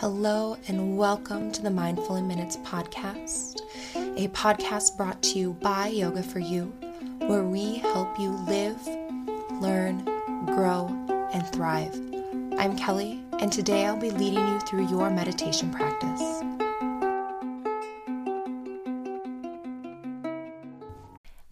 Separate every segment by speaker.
Speaker 1: Hello, and welcome to the Mindful in Minutes podcast, a podcast brought to you by Yoga for You, where we help you live, learn, grow, and thrive. I'm Kelly, and today I'll be leading you through your meditation practice.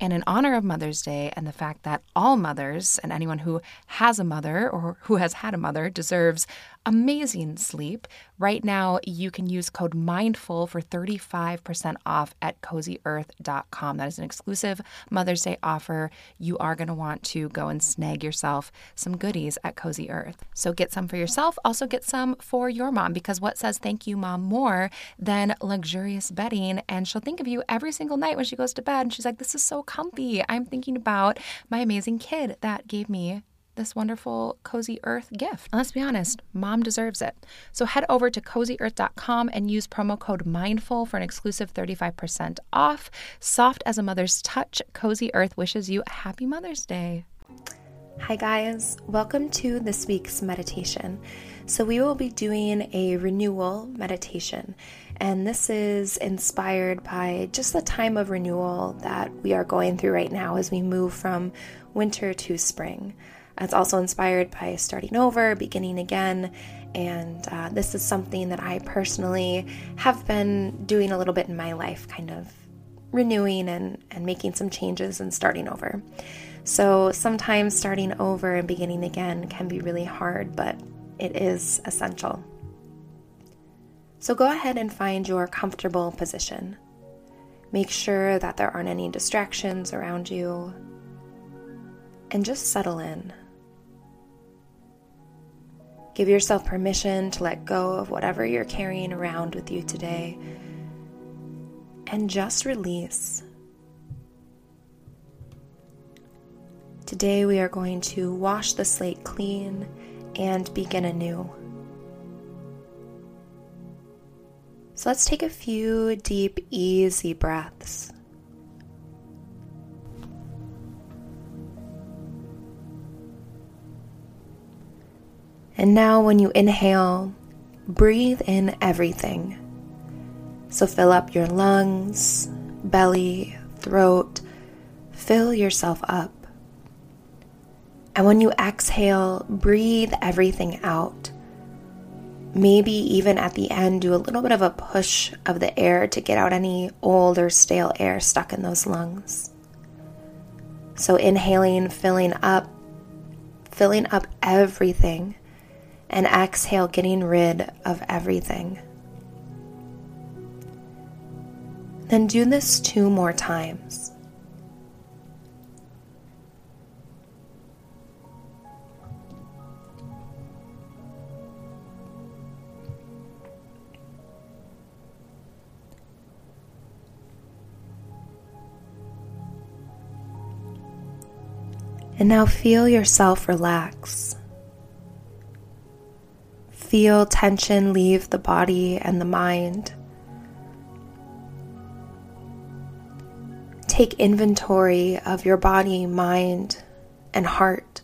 Speaker 1: And in honor of Mother's Day and the fact that all mothers and anyone who has a mother or who has had a mother deserves amazing sleep, right now you can use code MINDFUL for 35% off at cozyearth.com. That is an exclusive Mother's Day offer. You are going to want to go and snag yourself some goodies at Cozy Earth. So get some for yourself, also get some for your mom because what says thank you, mom, more than luxurious bedding? And she'll think of you every single night when she goes to bed and she's like, This is so comfy. I'm thinking about my amazing kid that gave me this wonderful Cozy Earth gift. And let's be honest, mom deserves it. So head over to cozyearth.com and use promo code MINDFUL for an exclusive 35% off. Soft as a mother's touch, Cozy Earth wishes you a happy Mother's Day. Hi, guys. Welcome to this week's meditation. So, we will be doing a renewal meditation, and this is inspired by just the time of renewal that we are going through right now as we move from winter to spring. It's also inspired by starting over, beginning again, and uh, this is something that I personally have been doing a little bit in my life, kind of renewing and, and making some changes and starting over. So sometimes starting over and beginning again can be really hard, but it is essential. So go ahead and find your comfortable position. Make sure that there aren't any distractions around you, and just settle in. Give yourself permission to let go of whatever you're carrying around with you today and just release. Today, we are going to wash the slate clean and begin anew. So let's take a few deep, easy breaths. And now, when you inhale, breathe in everything. So fill up your lungs, belly, throat, fill yourself up. And when you exhale, breathe everything out. Maybe even at the end, do a little bit of a push of the air to get out any old or stale air stuck in those lungs. So, inhaling, filling up, filling up everything and exhale, getting rid of everything. Then do this two more times. And now feel yourself relax. Feel tension leave the body and the mind. Take inventory of your body, mind, and heart.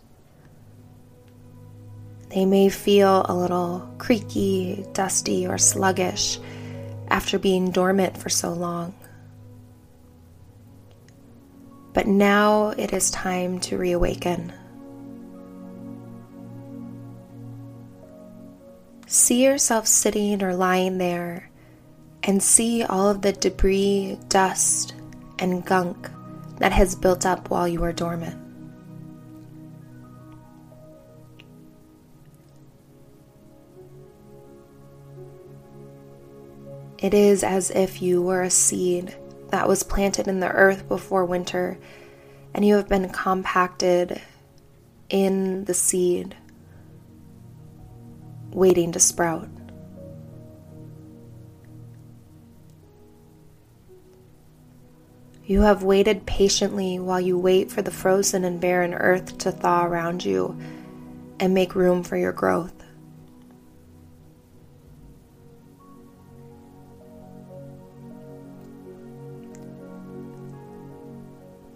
Speaker 1: They may feel a little creaky, dusty, or sluggish after being dormant for so long. But now it is time to reawaken. See yourself sitting or lying there, and see all of the debris, dust, and gunk that has built up while you are dormant. It is as if you were a seed that was planted in the earth before winter, and you have been compacted in the seed, waiting to sprout. You have waited patiently while you wait for the frozen and barren earth to thaw around you and make room for your growth.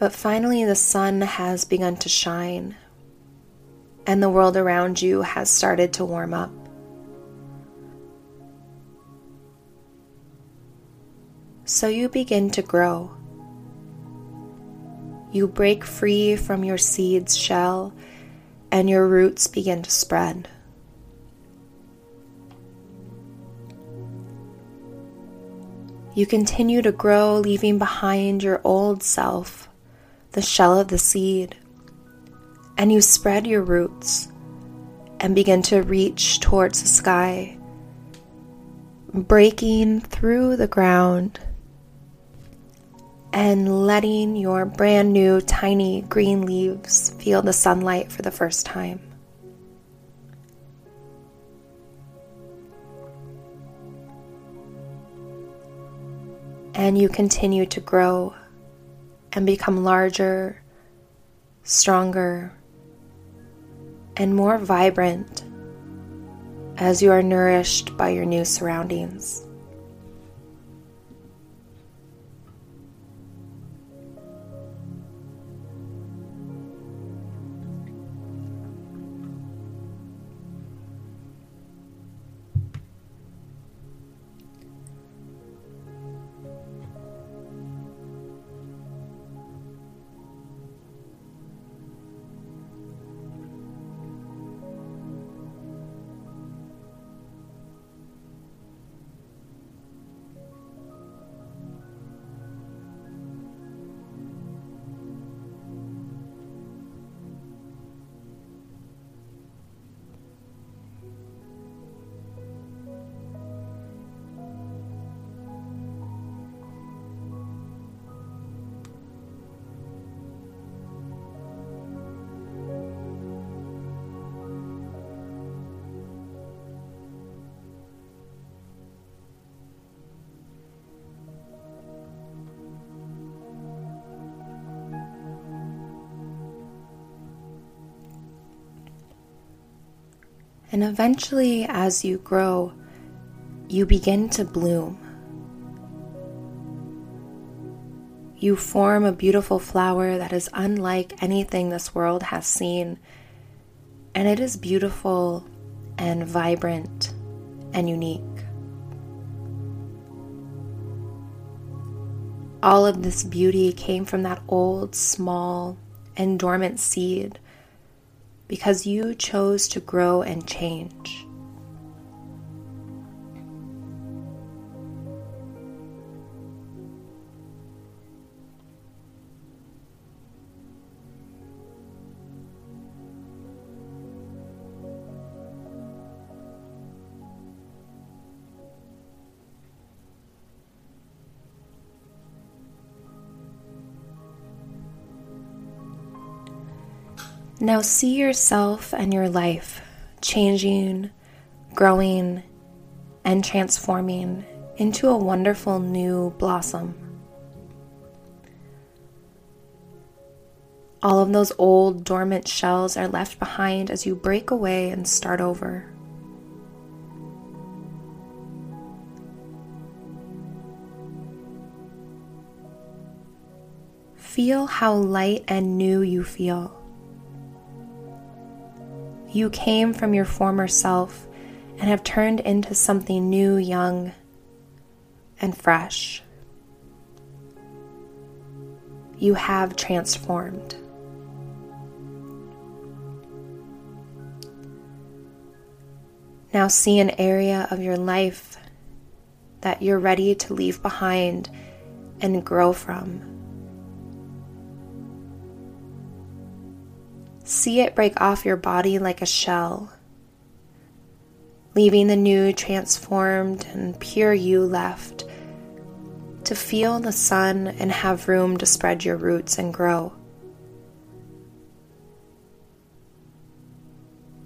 Speaker 1: But finally, the sun has begun to shine, and the world around you has started to warm up. So you begin to grow. You break free from your seed's shell, and your roots begin to spread. You continue to grow, leaving behind your old self the shell of the seed, and you spread your roots and begin to reach towards the sky, breaking through the ground and letting your brand new tiny green leaves feel the sunlight for the first time. And you continue to grow and become larger, stronger, and more vibrant as you are nourished by your new surroundings. And eventually, as you grow, you begin to bloom. You form a beautiful flower that is unlike anything this world has seen. And it is beautiful and vibrant and unique. All of this beauty came from that old, small, and dormant seed because you chose to grow and change. Now see yourself and your life changing, growing, and transforming into a wonderful new blossom. All of those old dormant shells are left behind as you break away and start over. Feel how light and new you feel. You came from your former self and have turned into something new, young, and fresh. You have transformed. Now see an area of your life that you're ready to leave behind and grow from. See it break off your body like a shell, leaving the new, transformed, and pure you left to feel the sun and have room to spread your roots and grow.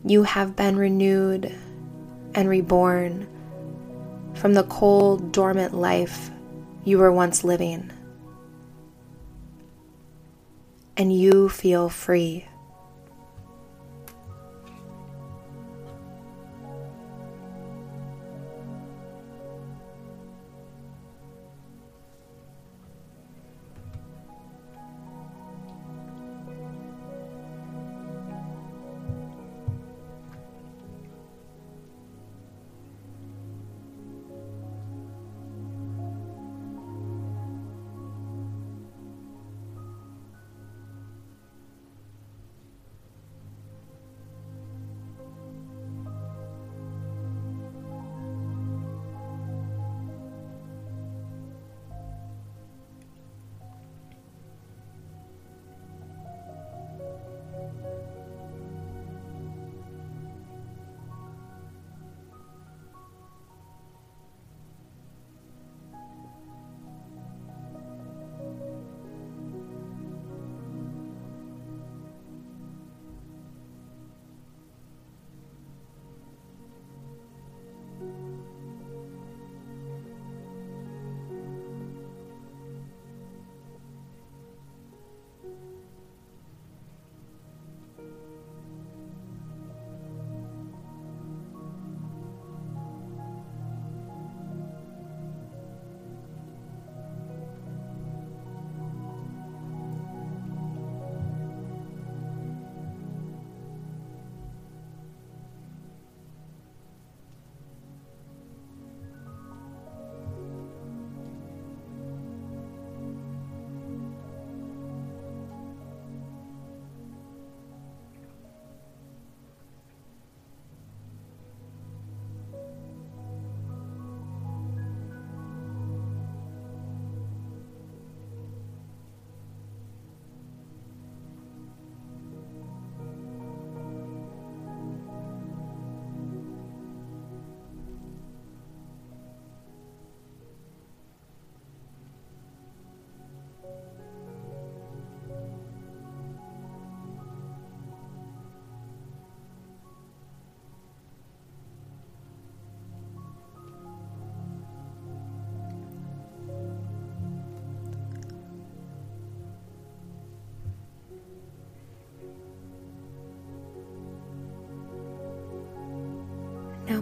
Speaker 1: You have been renewed and reborn from the cold, dormant life you were once living. And you feel free.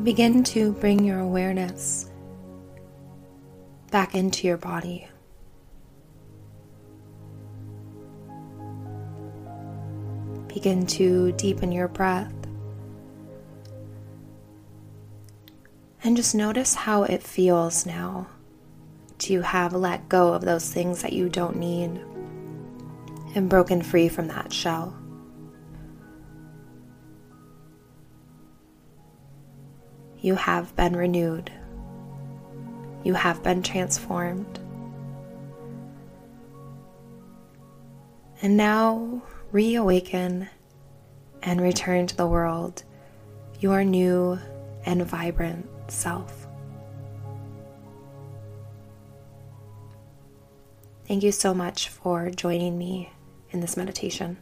Speaker 1: Begin to bring your awareness back into your body. Begin to deepen your breath. And just notice how it feels now to have let go of those things that you don't need and broken free from that shell. You have been renewed. You have been transformed. And now reawaken and return to the world your new and vibrant self. Thank you so much for joining me in this meditation.